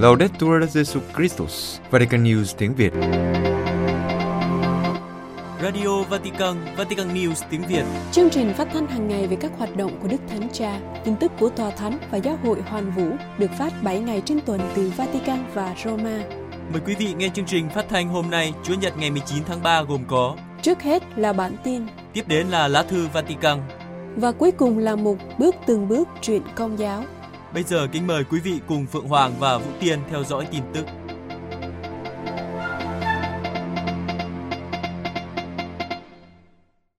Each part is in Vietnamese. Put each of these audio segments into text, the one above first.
Laudetur Jesus Christus, Vatican News tiếng Việt. Radio Vatican, Vatican News tiếng Việt. Chương trình phát thanh hàng ngày về các hoạt động của Đức Thánh Cha, tin tức của Tòa Thánh và Giáo hội Hoàn Vũ được phát 7 ngày trên tuần từ Vatican và Roma. Mời quý vị nghe chương trình phát thanh hôm nay, Chúa Nhật ngày 19 tháng 3 gồm có Trước hết là bản tin, Tiếp đến là lá thư Vatican. và cuối cùng là mục bước từng bước truyện công giáo. Bây giờ kính mời quý vị cùng Phượng Hoàng và Vũ Tiên theo dõi tin tức.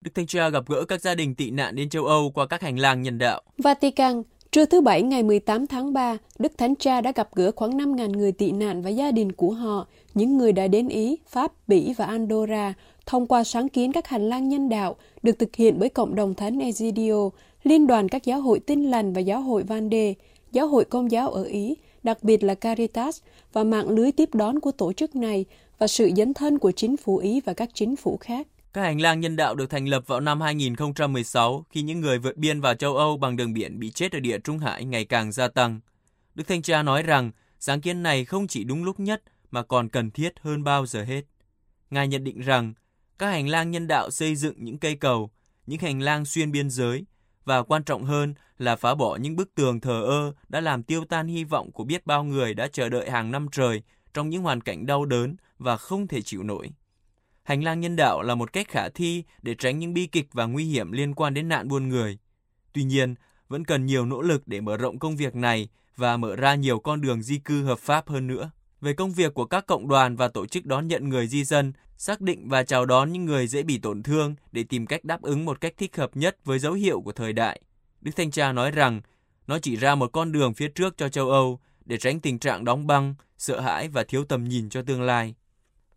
Đức Thanh Cha gặp gỡ các gia đình tị nạn đến châu Âu qua các hành lang nhân đạo. Vatican, trưa thứ Bảy ngày 18 tháng 3, Đức Thánh Cha đã gặp gỡ khoảng 5.000 người tị nạn và gia đình của họ, những người đã đến Ý, Pháp, Bỉ và Andorra, thông qua sáng kiến các hành lang nhân đạo được thực hiện bởi Cộng đồng Thánh Egidio, Liên đoàn các giáo hội tin lành và giáo hội van Vande, giáo hội công giáo ở Ý, đặc biệt là Caritas và mạng lưới tiếp đón của tổ chức này và sự dấn thân của chính phủ Ý và các chính phủ khác. Các hành lang nhân đạo được thành lập vào năm 2016 khi những người vượt biên vào châu Âu bằng đường biển bị chết ở địa Trung Hải ngày càng gia tăng. Đức Thanh Cha nói rằng sáng kiến này không chỉ đúng lúc nhất mà còn cần thiết hơn bao giờ hết. Ngài nhận định rằng các hành lang nhân đạo xây dựng những cây cầu, những hành lang xuyên biên giới và quan trọng hơn là phá bỏ những bức tường thờ ơ đã làm tiêu tan hy vọng của biết bao người đã chờ đợi hàng năm trời trong những hoàn cảnh đau đớn và không thể chịu nổi. Hành lang nhân đạo là một cách khả thi để tránh những bi kịch và nguy hiểm liên quan đến nạn buôn người. Tuy nhiên, vẫn cần nhiều nỗ lực để mở rộng công việc này và mở ra nhiều con đường di cư hợp pháp hơn nữa. Về công việc của các cộng đoàn và tổ chức đón nhận người di dân, xác định và chào đón những người dễ bị tổn thương để tìm cách đáp ứng một cách thích hợp nhất với dấu hiệu của thời đại. Đức Thanh Cha nói rằng nó chỉ ra một con đường phía trước cho châu Âu để tránh tình trạng đóng băng, sợ hãi và thiếu tầm nhìn cho tương lai.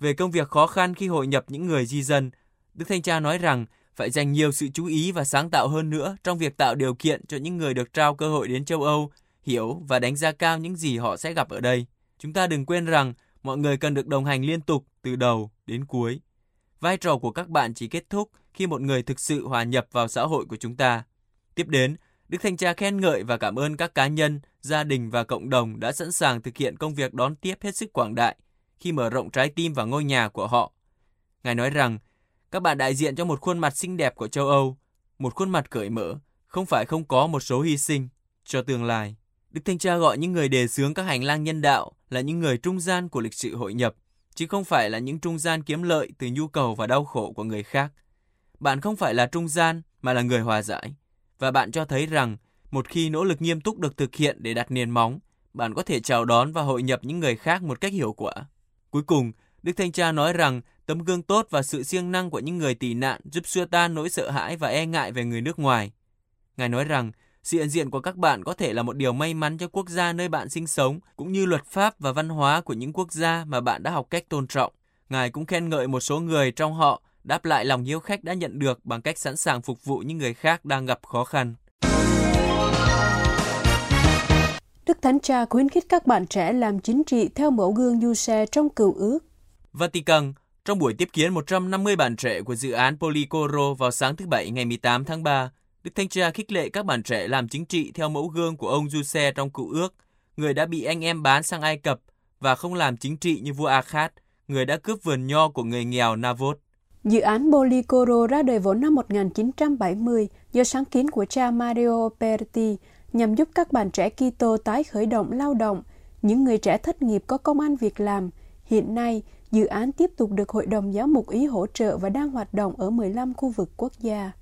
Về công việc khó khăn khi hội nhập những người di dân, Đức Thanh Cha nói rằng phải dành nhiều sự chú ý và sáng tạo hơn nữa trong việc tạo điều kiện cho những người được trao cơ hội đến châu Âu hiểu và đánh giá cao những gì họ sẽ gặp ở đây. Chúng ta đừng quên rằng mọi người cần được đồng hành liên tục từ đầu đến cuối. Vai trò của các bạn chỉ kết thúc khi một người thực sự hòa nhập vào xã hội của chúng ta. Tiếp đến, Đức Thanh Cha khen ngợi và cảm ơn các cá nhân, gia đình và cộng đồng đã sẵn sàng thực hiện công việc đón tiếp hết sức quảng đại khi mở rộng trái tim và ngôi nhà của họ. Ngài nói rằng, các bạn đại diện cho một khuôn mặt xinh đẹp của châu Âu, một khuôn mặt cởi mở, không phải không có một số hy sinh cho tương lai. Đức Thanh Cha gọi những người đề xướng các hành lang nhân đạo là những người trung gian của lịch sử hội nhập, chứ không phải là những trung gian kiếm lợi từ nhu cầu và đau khổ của người khác. Bạn không phải là trung gian mà là người hòa giải. Và bạn cho thấy rằng một khi nỗ lực nghiêm túc được thực hiện để đặt nền móng, bạn có thể chào đón và hội nhập những người khác một cách hiệu quả. Cuối cùng, Đức Thanh Cha nói rằng tấm gương tốt và sự siêng năng của những người tị nạn giúp xua tan nỗi sợ hãi và e ngại về người nước ngoài. Ngài nói rằng sự hiện diện của các bạn có thể là một điều may mắn cho quốc gia nơi bạn sinh sống, cũng như luật pháp và văn hóa của những quốc gia mà bạn đã học cách tôn trọng. Ngài cũng khen ngợi một số người trong họ đáp lại lòng hiếu khách đã nhận được bằng cách sẵn sàng phục vụ những người khác đang gặp khó khăn. Đức Thánh Cha khuyến khích các bạn trẻ làm chính trị theo mẫu gương du xe trong cựu ước. Vatican, trong buổi tiếp kiến 150 bạn trẻ của dự án Policoro vào sáng thứ Bảy ngày 18 tháng 3, Đức Thanh Cha khích lệ các bạn trẻ làm chính trị theo mẫu gương của ông Giuse trong cựu ước, người đã bị anh em bán sang Ai Cập và không làm chính trị như vua Akhat, người đã cướp vườn nho của người nghèo Navot. Dự án Bolicoro ra đời vào năm 1970 do sáng kiến của cha Mario Perti nhằm giúp các bạn trẻ Kitô tái khởi động lao động, những người trẻ thất nghiệp có công ăn việc làm. Hiện nay, dự án tiếp tục được Hội đồng Giáo mục Ý hỗ trợ và đang hoạt động ở 15 khu vực quốc gia.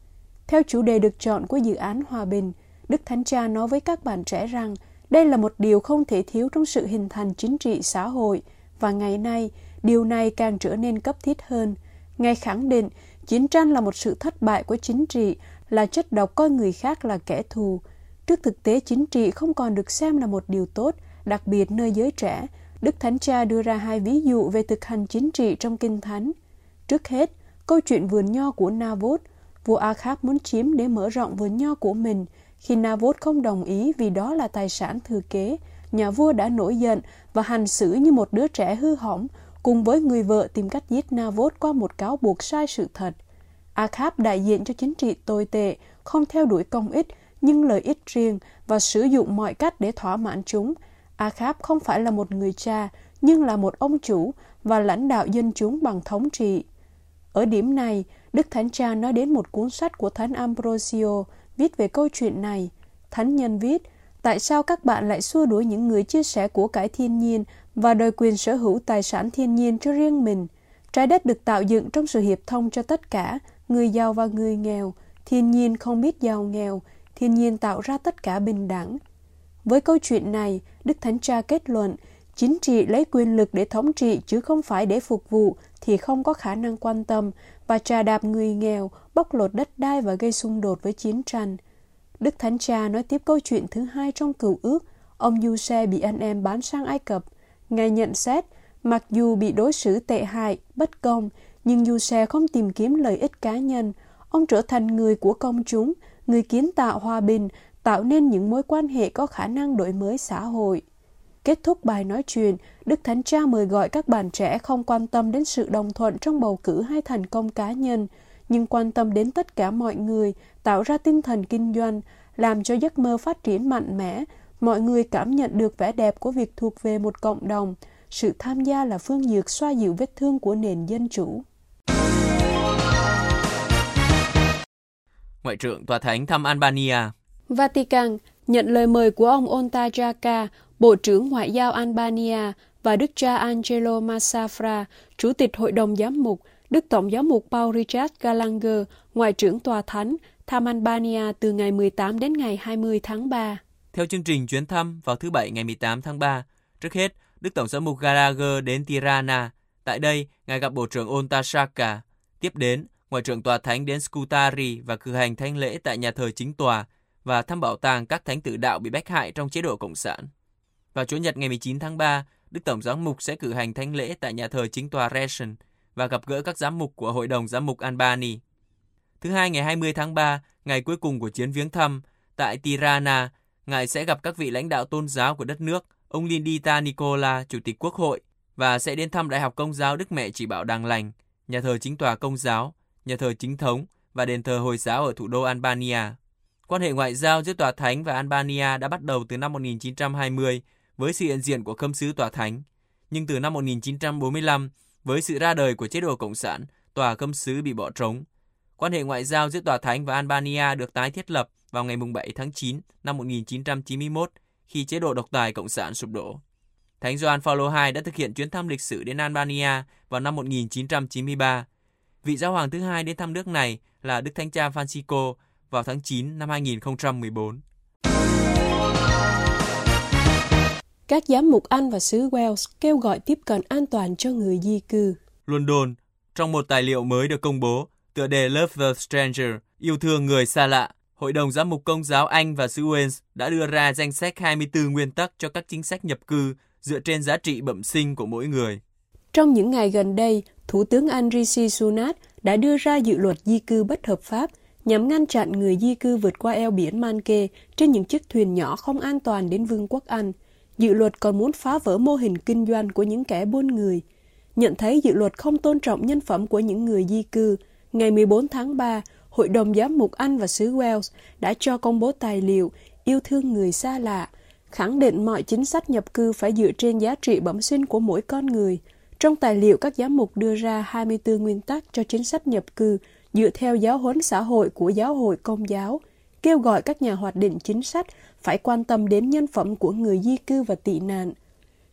Theo chủ đề được chọn của dự án Hòa bình, Đức Thánh Cha nói với các bạn trẻ rằng đây là một điều không thể thiếu trong sự hình thành chính trị xã hội và ngày nay điều này càng trở nên cấp thiết hơn. Ngài khẳng định chiến tranh là một sự thất bại của chính trị, là chất độc coi người khác là kẻ thù. Trước thực tế chính trị không còn được xem là một điều tốt, đặc biệt nơi giới trẻ, Đức Thánh Cha đưa ra hai ví dụ về thực hành chính trị trong Kinh Thánh. Trước hết, câu chuyện vườn nho của Navot, vua Akhab muốn chiếm để mở rộng vườn nho của mình. Khi Navot không đồng ý vì đó là tài sản thừa kế, nhà vua đã nổi giận và hành xử như một đứa trẻ hư hỏng, cùng với người vợ tìm cách giết Navot qua một cáo buộc sai sự thật. Akhab đại diện cho chính trị tồi tệ, không theo đuổi công ích, nhưng lợi ích riêng và sử dụng mọi cách để thỏa mãn chúng. Akhab không phải là một người cha, nhưng là một ông chủ và lãnh đạo dân chúng bằng thống trị. Ở điểm này, Đức Thánh Cha nói đến một cuốn sách của Thánh Ambrosio viết về câu chuyện này. Thánh nhân viết, tại sao các bạn lại xua đuổi những người chia sẻ của cải thiên nhiên và đòi quyền sở hữu tài sản thiên nhiên cho riêng mình? Trái đất được tạo dựng trong sự hiệp thông cho tất cả, người giàu và người nghèo. Thiên nhiên không biết giàu nghèo, thiên nhiên tạo ra tất cả bình đẳng. Với câu chuyện này, Đức Thánh Cha kết luận, chính trị lấy quyền lực để thống trị chứ không phải để phục vụ thì không có khả năng quan tâm và trà đạp người nghèo, bóc lột đất đai và gây xung đột với chiến tranh. Đức Thánh Cha nói tiếp câu chuyện thứ hai trong cựu ước, ông Du-xe bị anh em bán sang Ai Cập. Ngài nhận xét, mặc dù bị đối xử tệ hại, bất công, nhưng Du-xe không tìm kiếm lợi ích cá nhân. Ông trở thành người của công chúng, người kiến tạo hòa bình, tạo nên những mối quan hệ có khả năng đổi mới xã hội. Kết thúc bài nói chuyện, Đức Thánh Cha mời gọi các bạn trẻ không quan tâm đến sự đồng thuận trong bầu cử hay thành công cá nhân, nhưng quan tâm đến tất cả mọi người, tạo ra tinh thần kinh doanh, làm cho giấc mơ phát triển mạnh mẽ. Mọi người cảm nhận được vẻ đẹp của việc thuộc về một cộng đồng. Sự tham gia là phương dược xoa dịu vết thương của nền dân chủ. Ngoại trưởng Tòa Thánh thăm Albania Vatican nhận lời mời của ông Ontajaka, Bộ trưởng Ngoại giao Albania và Đức cha Angelo Massafra, Chủ tịch Hội đồng Giám mục, Đức Tổng giám mục Paul Richard Gallagher, Ngoại trưởng Tòa Thánh, thăm Albania từ ngày 18 đến ngày 20 tháng 3. Theo chương trình chuyến thăm vào thứ Bảy ngày 18 tháng 3, trước hết, Đức Tổng giám mục Gallagher đến Tirana. Tại đây, Ngài gặp Bộ trưởng Ontasaka. Tiếp đến, Ngoại trưởng Tòa Thánh đến Scutari và cử hành thánh lễ tại nhà thờ chính tòa và thăm bảo tàng các thánh tử đạo bị bách hại trong chế độ Cộng sản. Vào Chủ nhật ngày 19 tháng 3, Đức Tổng giám mục sẽ cử hành thánh lễ tại nhà thờ chính tòa Resen và gặp gỡ các giám mục của Hội đồng Giám mục Albany. Thứ hai ngày 20 tháng 3, ngày cuối cùng của chuyến viếng thăm, tại Tirana, Ngài sẽ gặp các vị lãnh đạo tôn giáo của đất nước, ông Lindita Nicola, Chủ tịch Quốc hội, và sẽ đến thăm Đại học Công giáo Đức Mẹ Chỉ Bảo Đàng Lành, nhà thờ chính tòa Công giáo, nhà thờ chính thống và đền thờ Hồi giáo ở thủ đô Albania. Quan hệ ngoại giao giữa Tòa Thánh và Albania đã bắt đầu từ năm 1920 với sự hiện diện của khâm sứ Tòa Thánh. Nhưng từ năm 1945, với sự ra đời của chế độ Cộng sản, Tòa khâm sứ bị bỏ trống. Quan hệ ngoại giao giữa Tòa Thánh và Albania được tái thiết lập vào ngày 7 tháng 9 năm 1991 khi chế độ độc tài Cộng sản sụp đổ. Thánh Gioan Phaolô II đã thực hiện chuyến thăm lịch sử đến Albania vào năm 1993. Vị giáo hoàng thứ hai đến thăm nước này là Đức Thánh Cha Francisco vào tháng 9 năm 2014. Các giám mục Anh và xứ Wales kêu gọi tiếp cận an toàn cho người di cư. London, trong một tài liệu mới được công bố, tựa đề Love the Stranger, yêu thương người xa lạ, Hội đồng Giám mục Công giáo Anh và xứ Wales đã đưa ra danh sách 24 nguyên tắc cho các chính sách nhập cư dựa trên giá trị bẩm sinh của mỗi người. Trong những ngày gần đây, Thủ tướng Anh Rishi Sunak đã đưa ra dự luật di cư bất hợp pháp nhằm ngăn chặn người di cư vượt qua eo biển Manke trên những chiếc thuyền nhỏ không an toàn đến Vương quốc Anh. Dự luật còn muốn phá vỡ mô hình kinh doanh của những kẻ buôn người. Nhận thấy dự luật không tôn trọng nhân phẩm của những người di cư, ngày 14 tháng 3, Hội đồng Giám mục Anh và xứ Wales đã cho công bố tài liệu Yêu thương người xa lạ, khẳng định mọi chính sách nhập cư phải dựa trên giá trị bẩm sinh của mỗi con người. Trong tài liệu, các giám mục đưa ra 24 nguyên tắc cho chính sách nhập cư dựa theo giáo huấn xã hội của giáo hội công giáo, kêu gọi các nhà hoạch định chính sách phải quan tâm đến nhân phẩm của người di cư và tị nạn.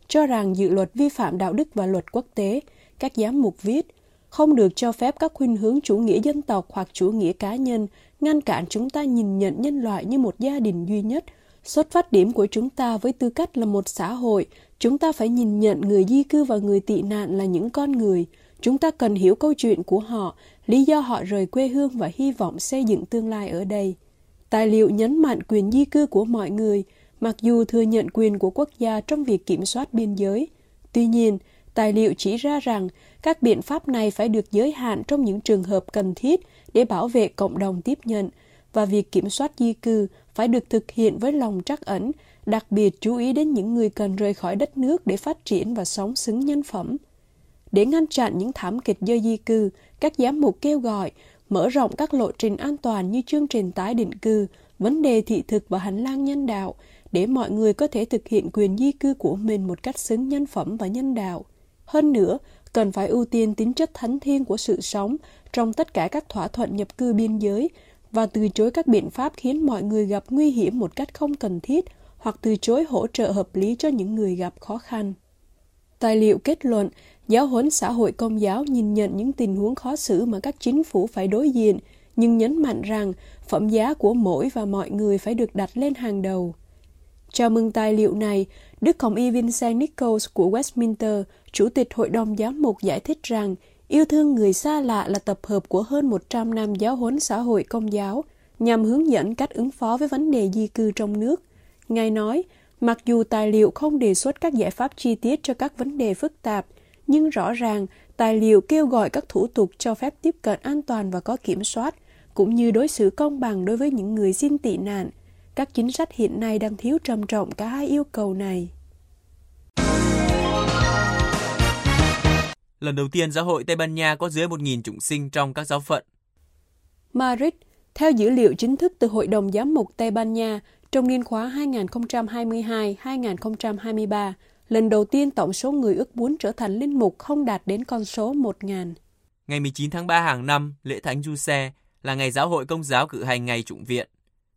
Cho rằng dự luật vi phạm đạo đức và luật quốc tế, các giám mục viết, không được cho phép các khuynh hướng chủ nghĩa dân tộc hoặc chủ nghĩa cá nhân ngăn cản chúng ta nhìn nhận nhân loại như một gia đình duy nhất. Xuất phát điểm của chúng ta với tư cách là một xã hội, chúng ta phải nhìn nhận người di cư và người tị nạn là những con người. Chúng ta cần hiểu câu chuyện của họ, lý do họ rời quê hương và hy vọng xây dựng tương lai ở đây. Tài liệu nhấn mạnh quyền di cư của mọi người, mặc dù thừa nhận quyền của quốc gia trong việc kiểm soát biên giới. Tuy nhiên, tài liệu chỉ ra rằng các biện pháp này phải được giới hạn trong những trường hợp cần thiết để bảo vệ cộng đồng tiếp nhận và việc kiểm soát di cư phải được thực hiện với lòng trắc ẩn, đặc biệt chú ý đến những người cần rời khỏi đất nước để phát triển và sống xứng nhân phẩm. Để ngăn chặn những thảm kịch do di cư, các giám mục kêu gọi mở rộng các lộ trình an toàn như chương trình tái định cư vấn đề thị thực và hành lang nhân đạo để mọi người có thể thực hiện quyền di cư của mình một cách xứng nhân phẩm và nhân đạo. Hơn nữa, cần phải ưu tiên tính chất thánh thiêng của sự sống trong tất cả các thỏa thuận nhập cư biên giới và từ chối các biện pháp khiến mọi người gặp nguy hiểm một cách không cần thiết hoặc từ chối hỗ trợ hợp lý cho những người gặp khó khăn. Tài liệu kết luận, giáo huấn xã hội công giáo nhìn nhận những tình huống khó xử mà các chính phủ phải đối diện, nhưng nhấn mạnh rằng phẩm giá của mỗi và mọi người phải được đặt lên hàng đầu. Chào mừng tài liệu này, Đức Hồng Y Vincent Nichols của Westminster, Chủ tịch Hội đồng Giám mục giải thích rằng yêu thương người xa lạ là tập hợp của hơn 100 năm giáo huấn xã hội công giáo nhằm hướng dẫn cách ứng phó với vấn đề di cư trong nước. Ngài nói, mặc dù tài liệu không đề xuất các giải pháp chi tiết cho các vấn đề phức tạp, nhưng rõ ràng tài liệu kêu gọi các thủ tục cho phép tiếp cận an toàn và có kiểm soát, cũng như đối xử công bằng đối với những người xin tị nạn. Các chính sách hiện nay đang thiếu trầm trọng cả hai yêu cầu này. Lần đầu tiên giáo hội Tây Ban Nha có dưới 1.000 chủng sinh trong các giáo phận. Madrid, theo dữ liệu chính thức từ Hội đồng Giám mục Tây Ban Nha, trong niên khóa 2022-2023, lần đầu tiên tổng số người ước muốn trở thành linh mục không đạt đến con số 1.000. Ngày 19 tháng 3 hàng năm, lễ Thánh Du Xe là ngày giáo hội công giáo cử hành ngày chủng viện.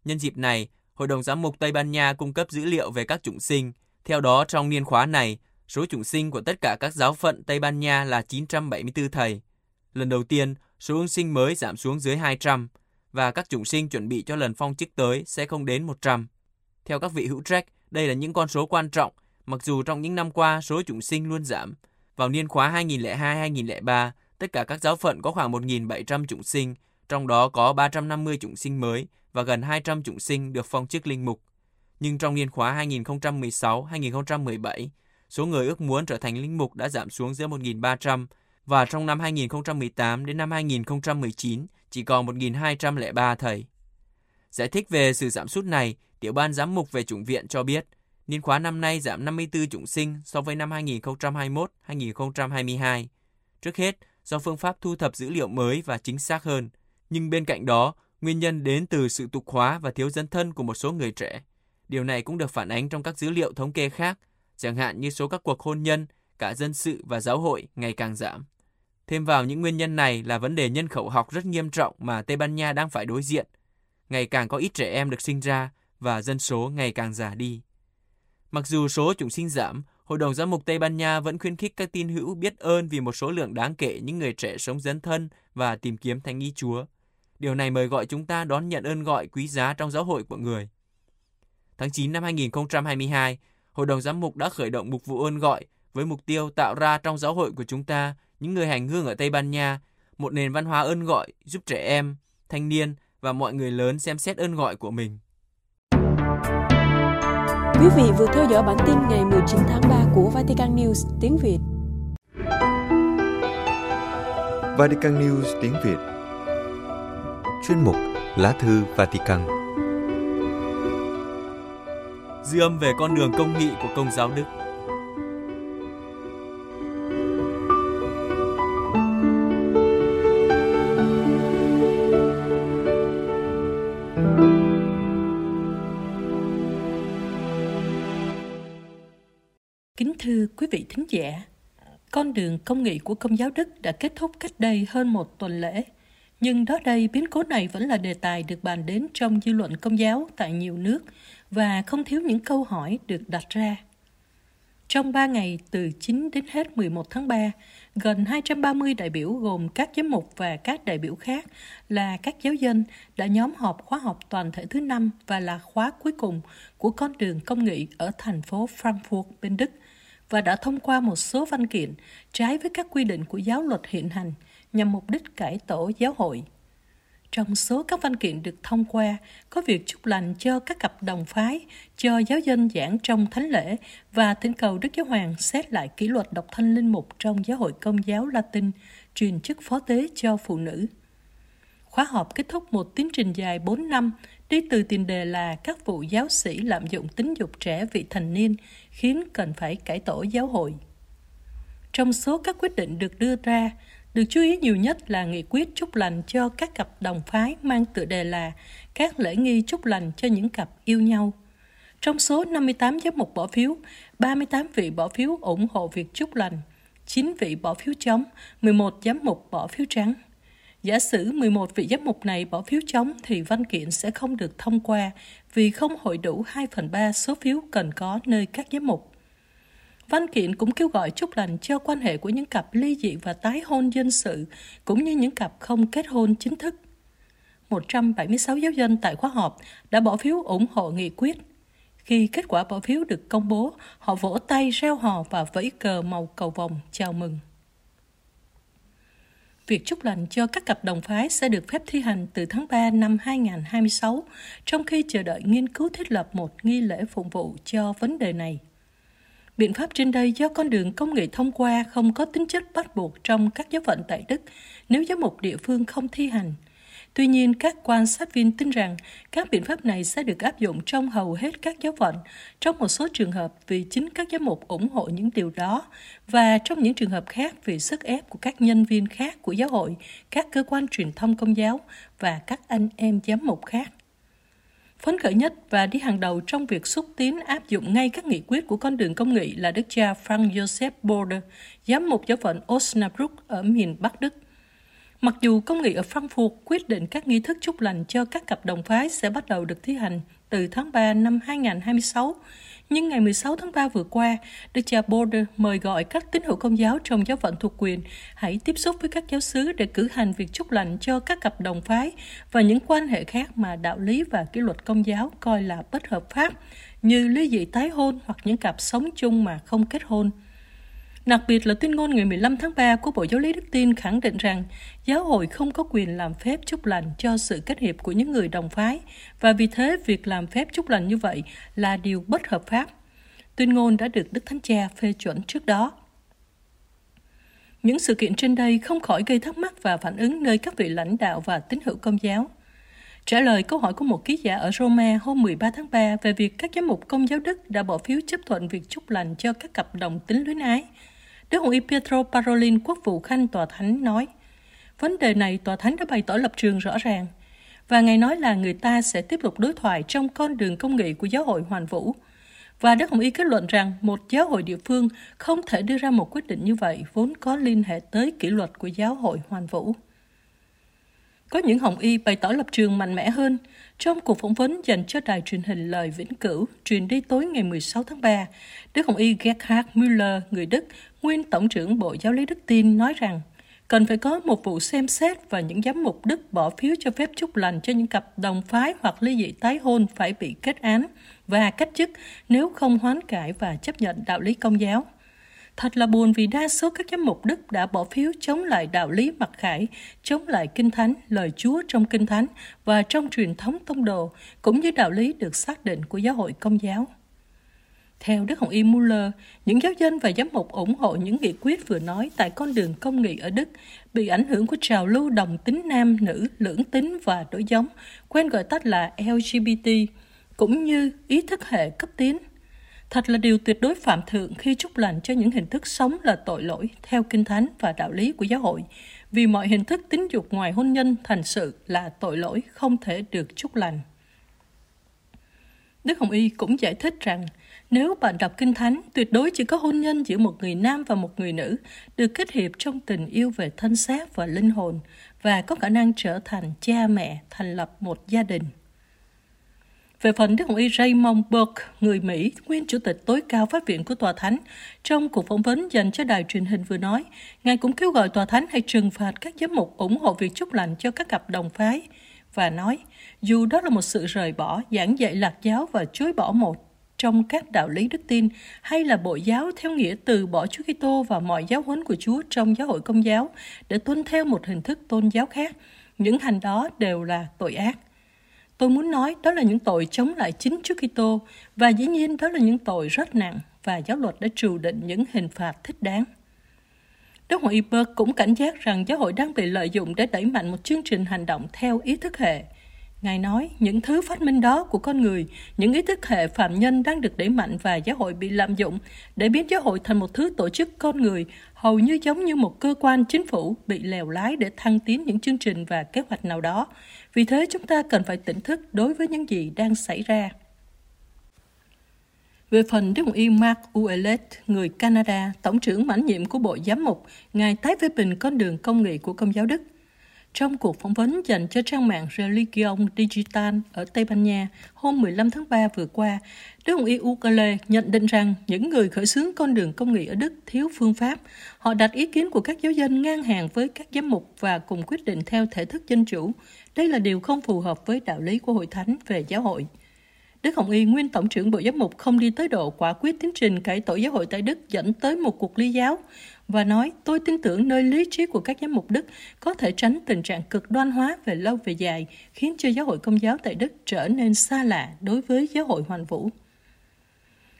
Nhân dịp này, Hội đồng Giám mục Tây Ban Nha cung cấp dữ liệu về các chủng sinh. Theo đó, trong niên khóa này, số chủng sinh của tất cả các giáo phận Tây Ban Nha là 974 thầy. Lần đầu tiên, số ứng sinh mới giảm xuống dưới 200 và các chủng sinh chuẩn bị cho lần phong chức tới sẽ không đến 100. Theo các vị hữu trách, đây là những con số quan trọng, mặc dù trong những năm qua số chủng sinh luôn giảm. Vào niên khóa 2002-2003, tất cả các giáo phận có khoảng 1.700 chủng sinh, trong đó có 350 chủng sinh mới và gần 200 chủng sinh được phong chức linh mục. Nhưng trong niên khóa 2016-2017, số người ước muốn trở thành linh mục đã giảm xuống dưới 1.300 và trong năm 2018 đến năm 2019 chỉ còn 1.203 thầy. Giải thích về sự giảm sút này, Tiểu ban Giám mục về chủng viện cho biết, niên khóa năm nay giảm 54 chủng sinh so với năm 2021-2022. Trước hết, do phương pháp thu thập dữ liệu mới và chính xác hơn, nhưng bên cạnh đó, nguyên nhân đến từ sự tục hóa và thiếu dân thân của một số người trẻ. Điều này cũng được phản ánh trong các dữ liệu thống kê khác, chẳng hạn như số các cuộc hôn nhân, cả dân sự và giáo hội ngày càng giảm. Thêm vào những nguyên nhân này là vấn đề nhân khẩu học rất nghiêm trọng mà Tây Ban Nha đang phải đối diện. Ngày càng có ít trẻ em được sinh ra và dân số ngày càng già đi. Mặc dù số chủng sinh giảm, Hội đồng Giám mục Tây Ban Nha vẫn khuyến khích các tin hữu biết ơn vì một số lượng đáng kể những người trẻ sống dấn thân và tìm kiếm thánh ý Chúa. Điều này mời gọi chúng ta đón nhận ơn gọi quý giá trong giáo hội của người. Tháng 9 năm 2022, Hội đồng Giám mục đã khởi động mục vụ ơn gọi với mục tiêu tạo ra trong giáo hội của chúng ta những người hành hương ở Tây Ban Nha một nền văn hóa ơn gọi giúp trẻ em, thanh niên và mọi người lớn xem xét ơn gọi của mình. Quý vị vừa theo dõi bản tin ngày 19 tháng 3 của Vatican News tiếng Việt. Vatican News tiếng Việt. Chuyên mục Lá thư Vatican. Dư âm về con đường công nghị của Công giáo Đức quý vị thính giả, con đường công nghị của công giáo Đức đã kết thúc cách đây hơn một tuần lễ. Nhưng đó đây, biến cố này vẫn là đề tài được bàn đến trong dư luận công giáo tại nhiều nước và không thiếu những câu hỏi được đặt ra. Trong 3 ngày từ 9 đến hết 11 tháng 3, gần 230 đại biểu gồm các giám mục và các đại biểu khác là các giáo dân đã nhóm họp khóa học toàn thể thứ năm và là khóa cuối cùng của con đường công nghị ở thành phố Frankfurt bên Đức và đã thông qua một số văn kiện trái với các quy định của giáo luật hiện hành nhằm mục đích cải tổ giáo hội. Trong số các văn kiện được thông qua có việc chúc lành cho các cặp đồng phái, cho giáo dân giảng trong thánh lễ và thỉnh cầu Đức Giáo Hoàng xét lại kỷ luật độc thân linh mục trong giáo hội công giáo Latin, truyền chức phó tế cho phụ nữ. Khóa họp kết thúc một tiến trình dài 4 năm đi từ tiền đề là các vụ giáo sĩ lạm dụng tính dục trẻ vị thành niên khiến cần phải cải tổ giáo hội. Trong số các quyết định được đưa ra, được chú ý nhiều nhất là nghị quyết chúc lành cho các cặp đồng phái mang tựa đề là các lễ nghi chúc lành cho những cặp yêu nhau. Trong số 58 giám mục bỏ phiếu, 38 vị bỏ phiếu ủng hộ việc chúc lành, 9 vị bỏ phiếu chống, 11 giám mục bỏ phiếu trắng. Giả sử 11 vị giám mục này bỏ phiếu chống thì văn kiện sẽ không được thông qua vì không hội đủ 2 phần 3 số phiếu cần có nơi các giám mục. Văn kiện cũng kêu gọi chúc lành cho quan hệ của những cặp ly dị và tái hôn dân sự, cũng như những cặp không kết hôn chính thức. 176 giáo dân tại khóa họp đã bỏ phiếu ủng hộ nghị quyết. Khi kết quả bỏ phiếu được công bố, họ vỗ tay reo hò và vẫy cờ màu cầu vồng chào mừng. Việc chúc lành cho các cặp đồng phái sẽ được phép thi hành từ tháng 3 năm 2026, trong khi chờ đợi nghiên cứu thiết lập một nghi lễ phụng vụ cho vấn đề này. Biện pháp trên đây do con đường công nghệ thông qua không có tính chất bắt buộc trong các giáo phận tại Đức nếu giám mục địa phương không thi hành. Tuy nhiên, các quan sát viên tin rằng các biện pháp này sẽ được áp dụng trong hầu hết các giáo phận, trong một số trường hợp vì chính các giám mục ủng hộ những điều đó, và trong những trường hợp khác vì sức ép của các nhân viên khác của giáo hội, các cơ quan truyền thông công giáo và các anh em giám mục khác. Phấn khởi nhất và đi hàng đầu trong việc xúc tiến áp dụng ngay các nghị quyết của con đường công nghị là đức cha Frank Joseph Border, giám mục giáo phận Osnabrück ở miền Bắc Đức. Mặc dù công nghị ở Frankfurt quyết định các nghi thức chúc lành cho các cặp đồng phái sẽ bắt đầu được thi hành từ tháng 3 năm 2026, nhưng ngày 16 tháng 3 vừa qua, Đức cha Border mời gọi các tín hữu công giáo trong giáo phận thuộc quyền hãy tiếp xúc với các giáo sứ để cử hành việc chúc lành cho các cặp đồng phái và những quan hệ khác mà đạo lý và kỷ luật công giáo coi là bất hợp pháp, như ly dị tái hôn hoặc những cặp sống chung mà không kết hôn. Đặc biệt là tuyên ngôn ngày 15 tháng 3 của Bộ Giáo lý Đức Tin khẳng định rằng giáo hội không có quyền làm phép chúc lành cho sự kết hiệp của những người đồng phái và vì thế việc làm phép chúc lành như vậy là điều bất hợp pháp. Tuyên ngôn đã được Đức Thánh Cha phê chuẩn trước đó. Những sự kiện trên đây không khỏi gây thắc mắc và phản ứng nơi các vị lãnh đạo và tín hữu công giáo. Trả lời câu hỏi của một ký giả ở Roma hôm 13 tháng 3 về việc các giám mục công giáo Đức đã bỏ phiếu chấp thuận việc chúc lành cho các cặp đồng tính luyến ái, Đức Hồng Y Pietro Parolin, quốc vụ khanh tòa thánh nói, vấn đề này tòa thánh đã bày tỏ lập trường rõ ràng, và Ngài nói là người ta sẽ tiếp tục đối thoại trong con đường công nghị của giáo hội hoàn vũ. Và Đức Hồng Y kết luận rằng một giáo hội địa phương không thể đưa ra một quyết định như vậy vốn có liên hệ tới kỷ luật của giáo hội hoàn vũ. Có những Hồng Y bày tỏ lập trường mạnh mẽ hơn. Trong cuộc phỏng vấn dành cho đài truyền hình Lời Vĩnh Cửu, truyền đi tối ngày 16 tháng 3, Đức Hồng Y Gerhard Müller, người Đức, nguyên Tổng trưởng Bộ Giáo lý Đức Tin, nói rằng cần phải có một vụ xem xét và những giám mục Đức bỏ phiếu cho phép chúc lành cho những cặp đồng phái hoặc ly dị tái hôn phải bị kết án và cách chức nếu không hoán cải và chấp nhận đạo lý công giáo. Thật là buồn vì đa số các giám mục Đức đã bỏ phiếu chống lại đạo lý mặc khải, chống lại kinh thánh, lời Chúa trong kinh thánh và trong truyền thống tông đồ, cũng như đạo lý được xác định của giáo hội công giáo. Theo Đức Hồng Y Muller, những giáo dân và giám mục ủng hộ những nghị quyết vừa nói tại con đường công nghị ở Đức bị ảnh hưởng của trào lưu đồng tính nam, nữ, lưỡng tính và đối giống, quen gọi tắt là LGBT, cũng như ý thức hệ cấp tiến. Thật là điều tuyệt đối phạm thượng khi chúc lành cho những hình thức sống là tội lỗi theo kinh thánh và đạo lý của giáo hội, vì mọi hình thức tính dục ngoài hôn nhân thành sự là tội lỗi không thể được chúc lành. Đức Hồng Y cũng giải thích rằng nếu bạn đọc Kinh Thánh, tuyệt đối chỉ có hôn nhân giữa một người nam và một người nữ được kết hiệp trong tình yêu về thân xác và linh hồn và có khả năng trở thành cha mẹ, thành lập một gia đình. Về phần Đức Hồng Y Raymond Burke, người Mỹ, nguyên chủ tịch tối cao pháp viện của Tòa Thánh, trong cuộc phỏng vấn dành cho đài truyền hình vừa nói, Ngài cũng kêu gọi Tòa Thánh hãy trừng phạt các giám mục ủng hộ việc chúc lành cho các cặp đồng phái, và nói, dù đó là một sự rời bỏ, giảng dạy lạc giáo và chối bỏ một trong các đạo lý đức tin hay là bộ giáo theo nghĩa từ bỏ Chúa Kitô và mọi giáo huấn của Chúa trong giáo hội công giáo để tuân theo một hình thức tôn giáo khác, những hành đó đều là tội ác. Tôi muốn nói đó là những tội chống lại chính Chúa Kitô và dĩ nhiên đó là những tội rất nặng và giáo luật đã trừ định những hình phạt thích đáng. Đức Hội Iberg cũng cảnh giác rằng giáo hội đang bị lợi dụng để đẩy mạnh một chương trình hành động theo ý thức hệ. Ngài nói, những thứ phát minh đó của con người, những ý thức hệ phạm nhân đang được đẩy mạnh và giáo hội bị lạm dụng để biến giáo hội thành một thứ tổ chức con người, hầu như giống như một cơ quan chính phủ bị lèo lái để thăng tiến những chương trình và kế hoạch nào đó. Vì thế chúng ta cần phải tỉnh thức đối với những gì đang xảy ra. Về phần Đức y Mark Ouellet, người Canada, tổng trưởng mãn nhiệm của Bộ Giám mục, Ngài tái phê bình con đường công nghị của Công giáo Đức. Trong cuộc phỏng vấn dành cho trang mạng Religion Digital ở Tây Ban Nha hôm 15 tháng 3 vừa qua, Đức Hồng Y Ukale nhận định rằng những người khởi xướng con đường công nghệ ở Đức thiếu phương pháp. Họ đặt ý kiến của các giáo dân ngang hàng với các giám mục và cùng quyết định theo thể thức dân chủ. Đây là điều không phù hợp với đạo lý của hội thánh về giáo hội. Đức Hồng Y, nguyên tổng trưởng Bộ Giám mục không đi tới độ quả quyết tiến trình cải tổ giáo hội tại Đức dẫn tới một cuộc ly giáo và nói, tôi tin tưởng nơi lý trí của các giám mục Đức có thể tránh tình trạng cực đoan hóa về lâu về dài, khiến cho giáo hội công giáo tại Đức trở nên xa lạ đối với giáo hội hoàn vũ.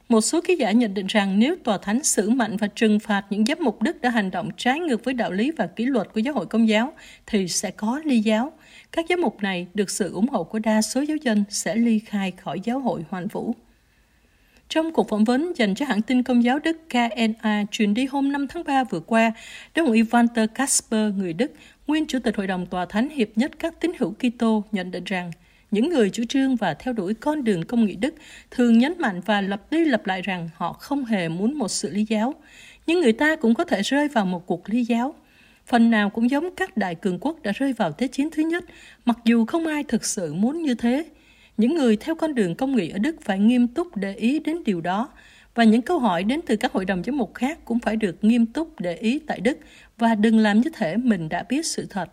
Một số ký giả nhận định rằng nếu tòa thánh xử mạnh và trừng phạt những giám mục Đức đã hành động trái ngược với đạo lý và kỷ luật của giáo hội công giáo, thì sẽ có ly giáo. Các giám mục này được sự ủng hộ của đa số giáo dân sẽ ly khai khỏi giáo hội hoàn vũ. Trong cuộc phỏng vấn dành cho hãng tin công giáo Đức KNA truyền đi hôm 5 tháng 3 vừa qua, Đức Hồng Walter Kasper, người Đức, nguyên Chủ tịch Hội đồng Tòa Thánh Hiệp nhất các tín hữu Kitô nhận định rằng những người chủ trương và theo đuổi con đường công nghị Đức thường nhấn mạnh và lặp đi lặp lại rằng họ không hề muốn một sự ly giáo, nhưng người ta cũng có thể rơi vào một cuộc ly giáo. Phần nào cũng giống các đại cường quốc đã rơi vào Thế chiến thứ nhất, mặc dù không ai thực sự muốn như thế. Những người theo con đường công nghị ở Đức phải nghiêm túc để ý đến điều đó, và những câu hỏi đến từ các hội đồng giám mục khác cũng phải được nghiêm túc để ý tại Đức và đừng làm như thể mình đã biết sự thật.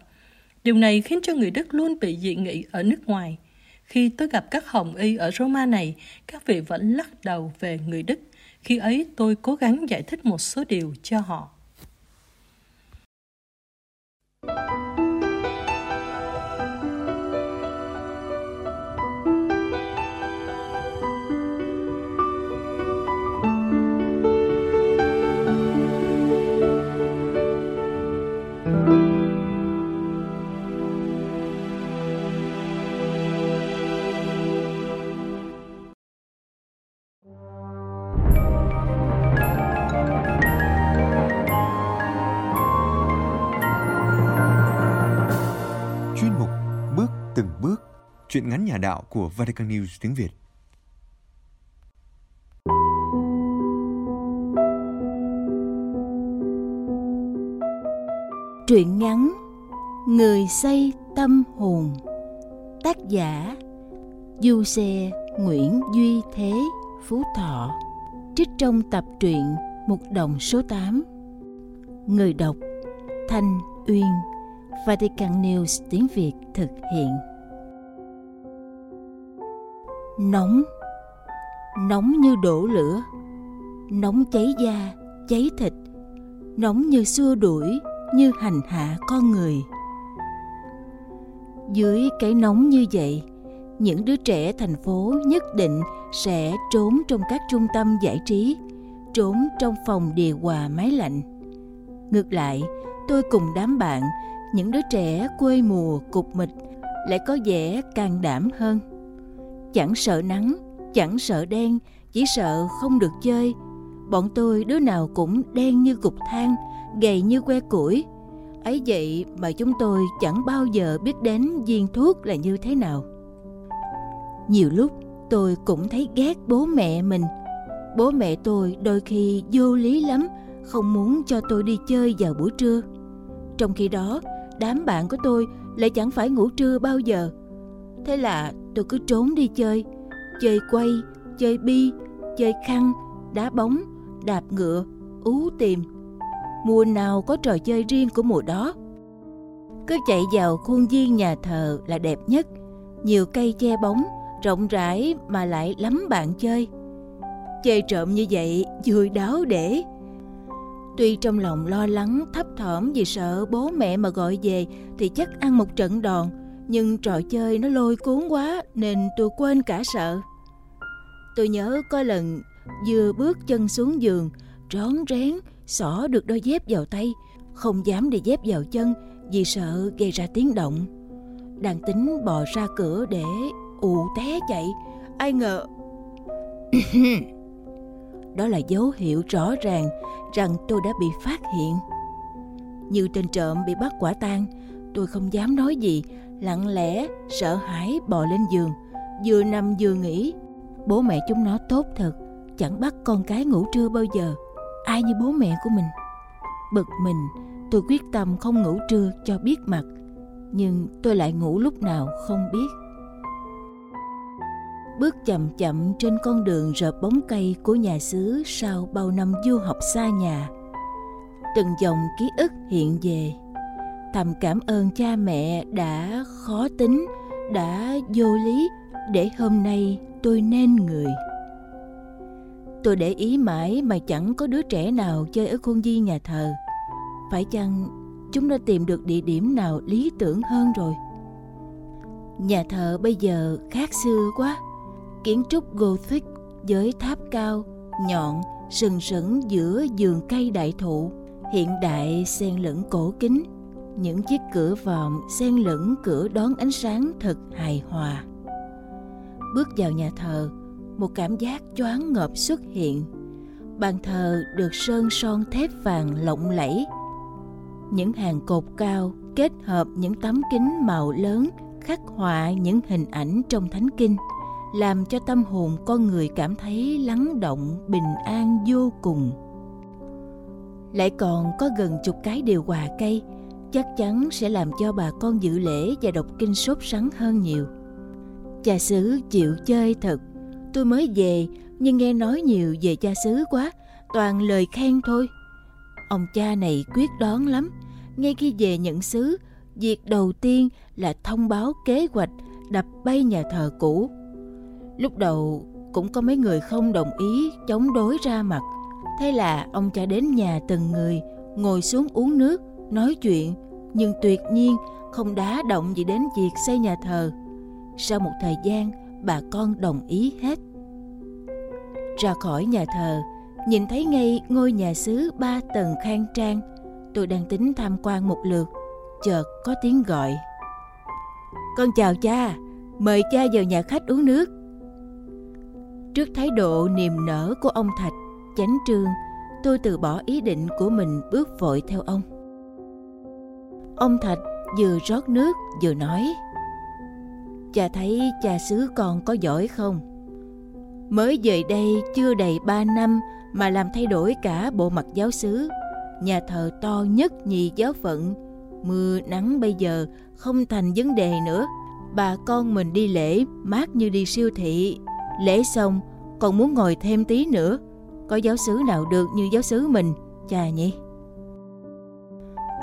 Điều này khiến cho người Đức luôn bị dị nghị ở nước ngoài. Khi tôi gặp các hồng y ở Roma này, các vị vẫn lắc đầu về người Đức. Khi ấy tôi cố gắng giải thích một số điều cho họ. Chuyện ngắn nhà đạo của Vatican News tiếng Việt. Truyện ngắn Người xây tâm hồn. Tác giả Du Xe Nguyễn Duy Thế, Phú Thọ. Trích trong tập truyện Mục đồng số 8 Người đọc Thanh Uyên, Vatican News tiếng Việt thực hiện nóng. Nóng như đổ lửa. Nóng cháy da, cháy thịt. Nóng như xua đuổi, như hành hạ con người. Dưới cái nóng như vậy, những đứa trẻ thành phố nhất định sẽ trốn trong các trung tâm giải trí, trốn trong phòng điều hòa máy lạnh. Ngược lại, tôi cùng đám bạn, những đứa trẻ quê mùa cục mịch lại có vẻ can đảm hơn chẳng sợ nắng, chẳng sợ đen, chỉ sợ không được chơi. Bọn tôi đứa nào cũng đen như cục than, gầy như que củi. Ấy vậy mà chúng tôi chẳng bao giờ biết đến viên thuốc là như thế nào. Nhiều lúc tôi cũng thấy ghét bố mẹ mình. Bố mẹ tôi đôi khi vô lý lắm, không muốn cho tôi đi chơi vào buổi trưa. Trong khi đó, đám bạn của tôi lại chẳng phải ngủ trưa bao giờ. Thế là tôi cứ trốn đi chơi. Chơi quay, chơi bi, chơi khăn, đá bóng, đạp ngựa, ú tìm. Mùa nào có trò chơi riêng của mùa đó? Cứ chạy vào khuôn viên nhà thờ là đẹp nhất. Nhiều cây che bóng, rộng rãi mà lại lắm bạn chơi. Chơi trộm như vậy, vui đáo để. Tuy trong lòng lo lắng, thấp thỏm vì sợ bố mẹ mà gọi về thì chắc ăn một trận đòn nhưng trò chơi nó lôi cuốn quá nên tôi quên cả sợ tôi nhớ có lần vừa bước chân xuống giường rón rén xỏ được đôi dép vào tay không dám để dép vào chân vì sợ gây ra tiếng động đang tính bò ra cửa để ù té chạy ai ngờ đó là dấu hiệu rõ ràng rằng tôi đã bị phát hiện. Như tên trộm bị bắt quả tang, tôi không dám nói gì, lặng lẽ, sợ hãi bò lên giường, vừa nằm vừa nghĩ. Bố mẹ chúng nó tốt thật, chẳng bắt con cái ngủ trưa bao giờ. Ai như bố mẹ của mình. Bực mình, tôi quyết tâm không ngủ trưa cho biết mặt, nhưng tôi lại ngủ lúc nào không biết bước chậm chậm trên con đường rợp bóng cây của nhà xứ sau bao năm du học xa nhà. Từng dòng ký ức hiện về. Thầm cảm ơn cha mẹ đã khó tính, đã vô lý để hôm nay tôi nên người. Tôi để ý mãi mà chẳng có đứa trẻ nào chơi ở khuôn viên nhà thờ. Phải chăng chúng đã tìm được địa điểm nào lý tưởng hơn rồi? Nhà thờ bây giờ khác xưa quá kiến trúc Gothic với tháp cao, nhọn, sừng sững giữa vườn cây đại thụ, hiện đại xen lẫn cổ kính, những chiếc cửa vòm xen lẫn cửa đón ánh sáng thật hài hòa. Bước vào nhà thờ, một cảm giác choáng ngợp xuất hiện. Bàn thờ được sơn son thép vàng lộng lẫy. Những hàng cột cao kết hợp những tấm kính màu lớn khắc họa những hình ảnh trong thánh kinh – làm cho tâm hồn con người cảm thấy lắng động bình an vô cùng lại còn có gần chục cái điều hòa cây chắc chắn sẽ làm cho bà con dự lễ và đọc kinh sốt sắng hơn nhiều. Cha xứ chịu chơi thật. Tôi mới về nhưng nghe nói nhiều về cha xứ quá toàn lời khen thôi. Ông cha này quyết đoán lắm. Ngay khi về nhận xứ việc đầu tiên là thông báo kế hoạch đập bay nhà thờ cũ. Lúc đầu cũng có mấy người không đồng ý chống đối ra mặt. Thế là ông cha đến nhà từng người, ngồi xuống uống nước, nói chuyện, nhưng tuyệt nhiên không đá động gì đến việc xây nhà thờ. Sau một thời gian, bà con đồng ý hết. Ra khỏi nhà thờ, nhìn thấy ngay ngôi nhà xứ ba tầng khang trang. Tôi đang tính tham quan một lượt, chợt có tiếng gọi. Con chào cha, mời cha vào nhà khách uống nước. Trước thái độ niềm nở của ông Thạch, chánh trương, tôi từ bỏ ý định của mình bước vội theo ông. Ông Thạch vừa rót nước vừa nói Cha thấy cha xứ con có giỏi không? Mới về đây chưa đầy ba năm mà làm thay đổi cả bộ mặt giáo xứ. Nhà thờ to nhất nhì giáo phận. Mưa nắng bây giờ không thành vấn đề nữa. Bà con mình đi lễ mát như đi siêu thị Lễ xong, còn muốn ngồi thêm tí nữa. Có giáo xứ nào được như giáo xứ mình, cha nhỉ?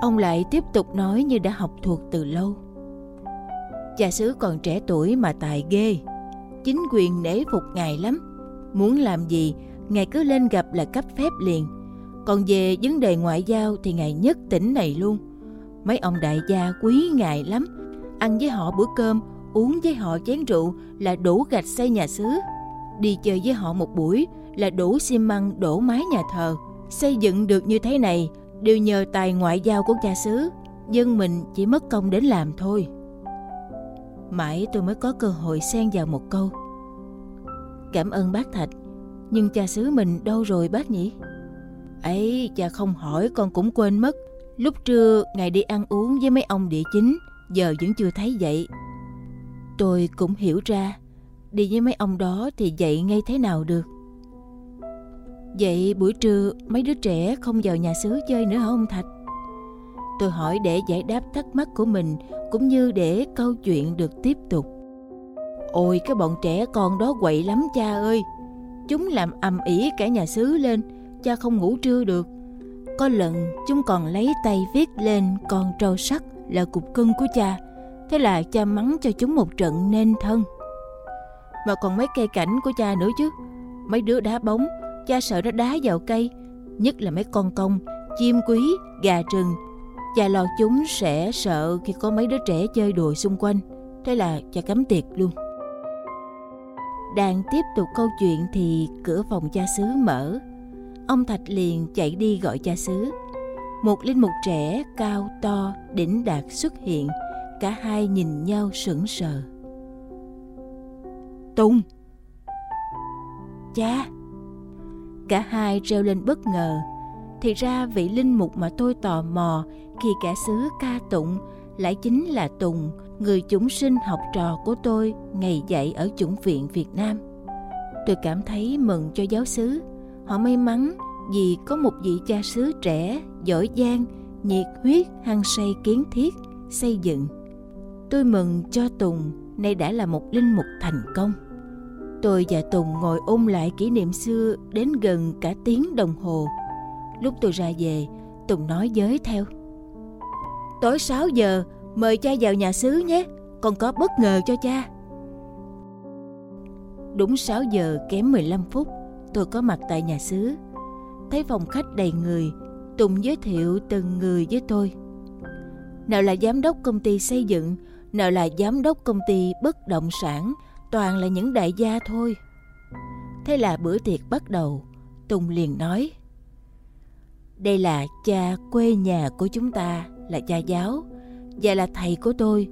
Ông lại tiếp tục nói như đã học thuộc từ lâu. Cha xứ còn trẻ tuổi mà tài ghê. Chính quyền nể phục ngài lắm. Muốn làm gì, ngài cứ lên gặp là cấp phép liền. Còn về vấn đề ngoại giao thì ngài nhất tỉnh này luôn. Mấy ông đại gia quý ngài lắm. Ăn với họ bữa cơm uống với họ chén rượu là đủ gạch xây nhà xứ. Đi chơi với họ một buổi là đủ xi măng đổ mái nhà thờ. Xây dựng được như thế này đều nhờ tài ngoại giao của cha xứ. Dân mình chỉ mất công đến làm thôi. Mãi tôi mới có cơ hội xen vào một câu. Cảm ơn bác Thạch, nhưng cha xứ mình đâu rồi bác nhỉ? ấy cha không hỏi con cũng quên mất. Lúc trưa ngài đi ăn uống với mấy ông địa chính, giờ vẫn chưa thấy vậy. Tôi cũng hiểu ra Đi với mấy ông đó thì dậy ngay thế nào được Vậy buổi trưa mấy đứa trẻ không vào nhà xứ chơi nữa hả ông Thạch? Tôi hỏi để giải đáp thắc mắc của mình, Cũng như để câu chuyện được tiếp tục. Ôi, cái bọn trẻ con đó quậy lắm cha ơi. Chúng làm ầm ĩ cả nhà xứ lên, Cha không ngủ trưa được. Có lần chúng còn lấy tay viết lên con trâu sắt là cục cưng của cha. Thế là cha mắng cho chúng một trận nên thân. Mà còn mấy cây cảnh của cha nữa chứ. Mấy đứa đá bóng Cha sợ nó đá vào cây Nhất là mấy con công Chim quý, gà rừng Cha lo chúng sẽ sợ khi có mấy đứa trẻ chơi đùa xung quanh. Thế là cha cấm tiệc luôn. Đang tiếp tục câu chuyện thì cửa phòng cha xứ mở. Ông Thạch liền chạy đi gọi cha xứ. Một linh mục trẻ cao to đỉnh đạt xuất hiện. Cả hai nhìn nhau sững sờ. Tùng! Cha! Cả hai reo lên bất ngờ thì ra vị linh mục mà tôi tò mò khi cả xứ ca tụng lại chính là Tùng, người chúng sinh học trò của tôi ngày dạy ở chủng viện Việt Nam. Tôi cảm thấy mừng cho giáo xứ. Họ may mắn vì có một vị cha xứ trẻ, giỏi giang, nhiệt huyết, hăng say kiến thiết, xây dựng. Tôi mừng cho Tùng nay đã là một linh mục thành công. Tôi và Tùng ngồi ôn lại kỷ niệm xưa đến gần cả tiếng đồng hồ. Lúc tôi ra về, Tùng nói giới theo. Tối 6 giờ, mời cha vào nhà xứ nhé, còn có bất ngờ cho cha. Đúng 6 giờ kém 15 phút, tôi có mặt tại nhà xứ. Thấy phòng khách đầy người, Tùng giới thiệu từng người với tôi. Nào là giám đốc công ty xây dựng, nào là giám đốc công ty bất động sản, toàn là những đại gia thôi. Thế là bữa tiệc bắt đầu, Tùng liền nói. Đây là cha quê nhà của chúng ta, là cha giáo, và là thầy của tôi.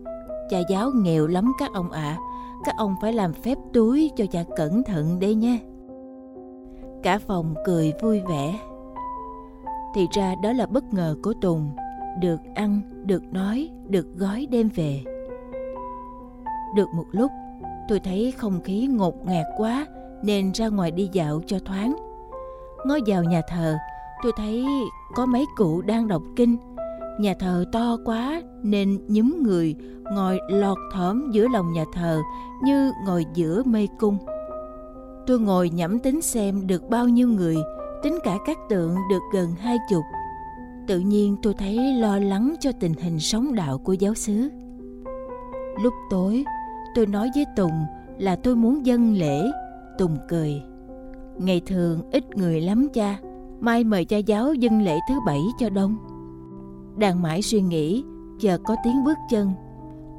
Cha giáo nghèo lắm các ông ạ, à. các ông phải làm phép túi cho cha cẩn thận đấy nhé. Cả phòng cười vui vẻ. Thì ra đó là bất ngờ của Tùng, được ăn, được nói, được gói đem về. Được một lúc, tôi thấy không khí ngột ngạt quá nên ra ngoài đi dạo cho thoáng. Ngó vào nhà thờ, tôi thấy có mấy cụ đang đọc kinh. Nhà thờ to quá nên nhúm người ngồi lọt thỏm giữa lòng nhà thờ như ngồi giữa mê cung. Tôi ngồi nhẩm tính xem được bao nhiêu người, tính cả các tượng được gần hai chục. Tự nhiên tôi thấy lo lắng cho tình hình sống đạo của giáo xứ. Lúc tối, tôi nói với Tùng là tôi muốn dâng lễ. Tùng cười. Ngày thường ít người lắm cha, mai mời cha giáo dâng lễ thứ bảy cho đông. Đang mãi suy nghĩ, chờ có tiếng bước chân.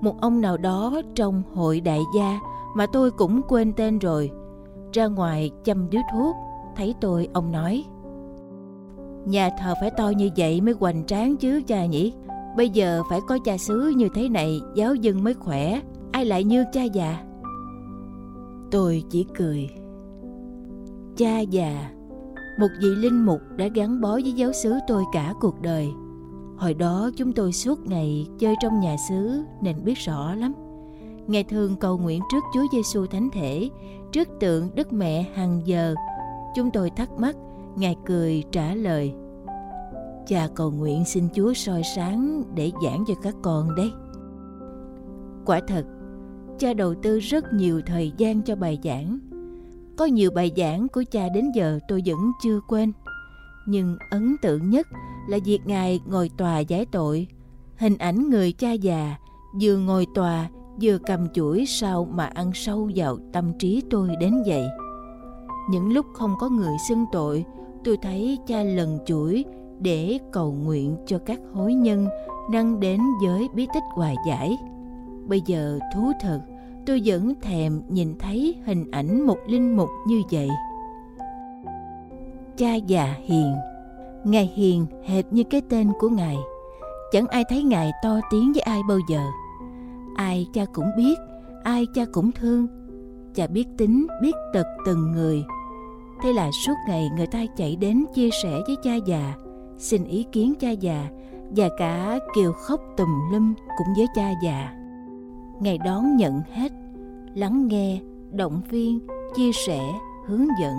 Một ông nào đó trong hội đại gia mà tôi cũng quên tên rồi. Ra ngoài chăm điếu thuốc, thấy tôi ông nói. Nhà thờ phải to như vậy mới hoành tráng chứ cha nhỉ? Bây giờ phải có cha xứ như thế này, giáo dân mới khỏe, ai lại như cha già? Tôi chỉ cười. Cha già, một vị linh mục đã gắn bó với giáo xứ tôi cả cuộc đời. Hồi đó chúng tôi suốt ngày chơi trong nhà xứ, nên biết rõ lắm. Ngày thường cầu nguyện trước Chúa Giêsu thánh thể, trước tượng Đức Mẹ hàng giờ. Chúng tôi thắc mắc, ngài cười, trả lời, cha cầu nguyện xin Chúa soi sáng để giảng cho các con đấy. Quả thật cha đầu tư rất nhiều thời gian cho bài giảng. Có nhiều bài giảng của cha đến giờ tôi vẫn chưa quên. Nhưng ấn tượng nhất là việc Ngài ngồi tòa giải tội. Hình ảnh người cha già vừa ngồi tòa vừa cầm chuỗi sao mà ăn sâu vào tâm trí tôi đến vậy. Những lúc không có người xưng tội, tôi thấy cha lần chuỗi để cầu nguyện cho các hối nhân năng đến với bí tích hòa giải. Bây giờ thú thật, tôi vẫn thèm nhìn thấy hình ảnh một linh mục như vậy. Cha già hiền Ngài hiền hệt như cái tên của Ngài. Chẳng ai thấy Ngài to tiếng với ai bao giờ. Ai cha cũng biết, ai cha cũng thương. Cha biết tính, biết tật từng người. Thế là suốt ngày người ta chạy đến chia sẻ với cha già, xin ý kiến cha già và cả kêu khóc tùm lum cũng với cha già ngài đón nhận hết, lắng nghe, động viên, chia sẻ, hướng dẫn,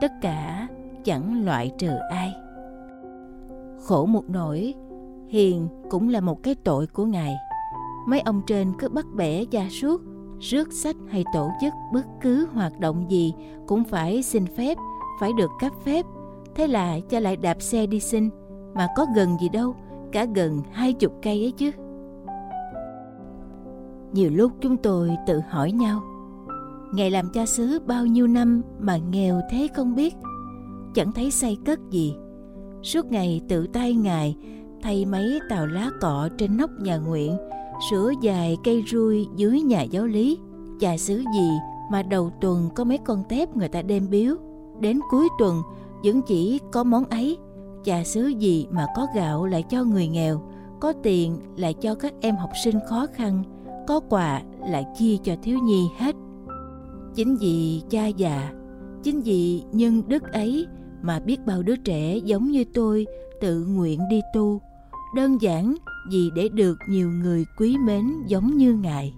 tất cả chẳng loại trừ ai. Khổ một nỗi, hiền cũng là một cái tội của ngài. Mấy ông trên cứ bắt bẻ gia suốt rước sách hay tổ chức bất cứ hoạt động gì cũng phải xin phép, phải được cấp phép. Thế là cha lại đạp xe đi xin, mà có gần gì đâu, cả gần hai chục cây ấy chứ nhiều lúc chúng tôi tự hỏi nhau ngày làm cha xứ bao nhiêu năm mà nghèo thế không biết? Chẳng thấy xây cất gì. Suốt ngày tự tay Ngài thay mấy tàu lá cọ trên nóc nhà nguyện, Sửa dài cây rui dưới nhà giáo lý. Cha xứ gì mà đầu tuần có mấy con tép người ta đem biếu. Đến cuối tuần, vẫn chỉ có món ấy. Cha xứ gì mà có gạo lại cho người nghèo, Có tiền lại cho các em học sinh khó khăn có quà lại chia cho thiếu nhi hết. Chính vì cha già, chính vì nhân đức ấy mà biết bao đứa trẻ giống như tôi tự nguyện đi tu, đơn giản vì để được nhiều người quý mến giống như ngài.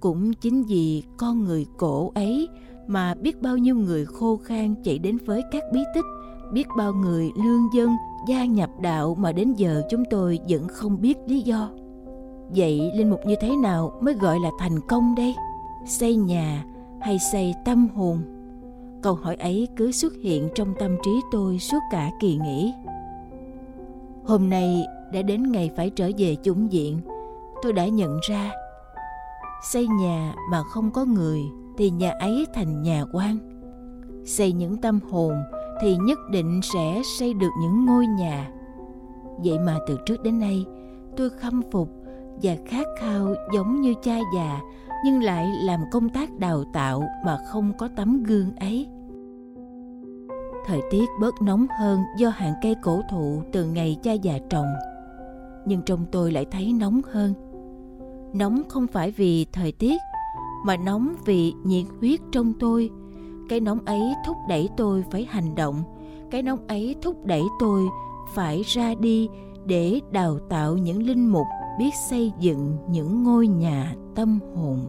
Cũng chính vì con người cổ ấy mà biết bao nhiêu người khô khan chạy đến với các bí tích, biết bao người lương dân gia nhập đạo mà đến giờ chúng tôi vẫn không biết lý do vậy linh mục như thế nào mới gọi là thành công đây? Xây nhà hay xây tâm hồn? Câu hỏi ấy cứ xuất hiện trong tâm trí tôi suốt cả kỳ nghỉ. Hôm nay đã đến ngày phải trở về chủng diện tôi đã nhận ra, xây nhà mà không có người thì nhà ấy thành nhà quan. Xây những tâm hồn thì nhất định sẽ xây được những ngôi nhà. Vậy mà từ trước đến nay, tôi khâm phục và khát khao giống như cha già, nhưng lại làm công tác đào tạo mà không có tấm gương ấy. Thời tiết bớt nóng hơn do hàng cây cổ thụ từ ngày cha già trồng, nhưng trong tôi lại thấy nóng hơn. Nóng không phải vì thời tiết, mà nóng vì nhiệt huyết trong tôi. Cái nóng ấy thúc đẩy tôi phải hành động, cái nóng ấy thúc đẩy tôi phải ra đi để đào tạo những linh mục biết xây dựng những ngôi nhà tâm hồn.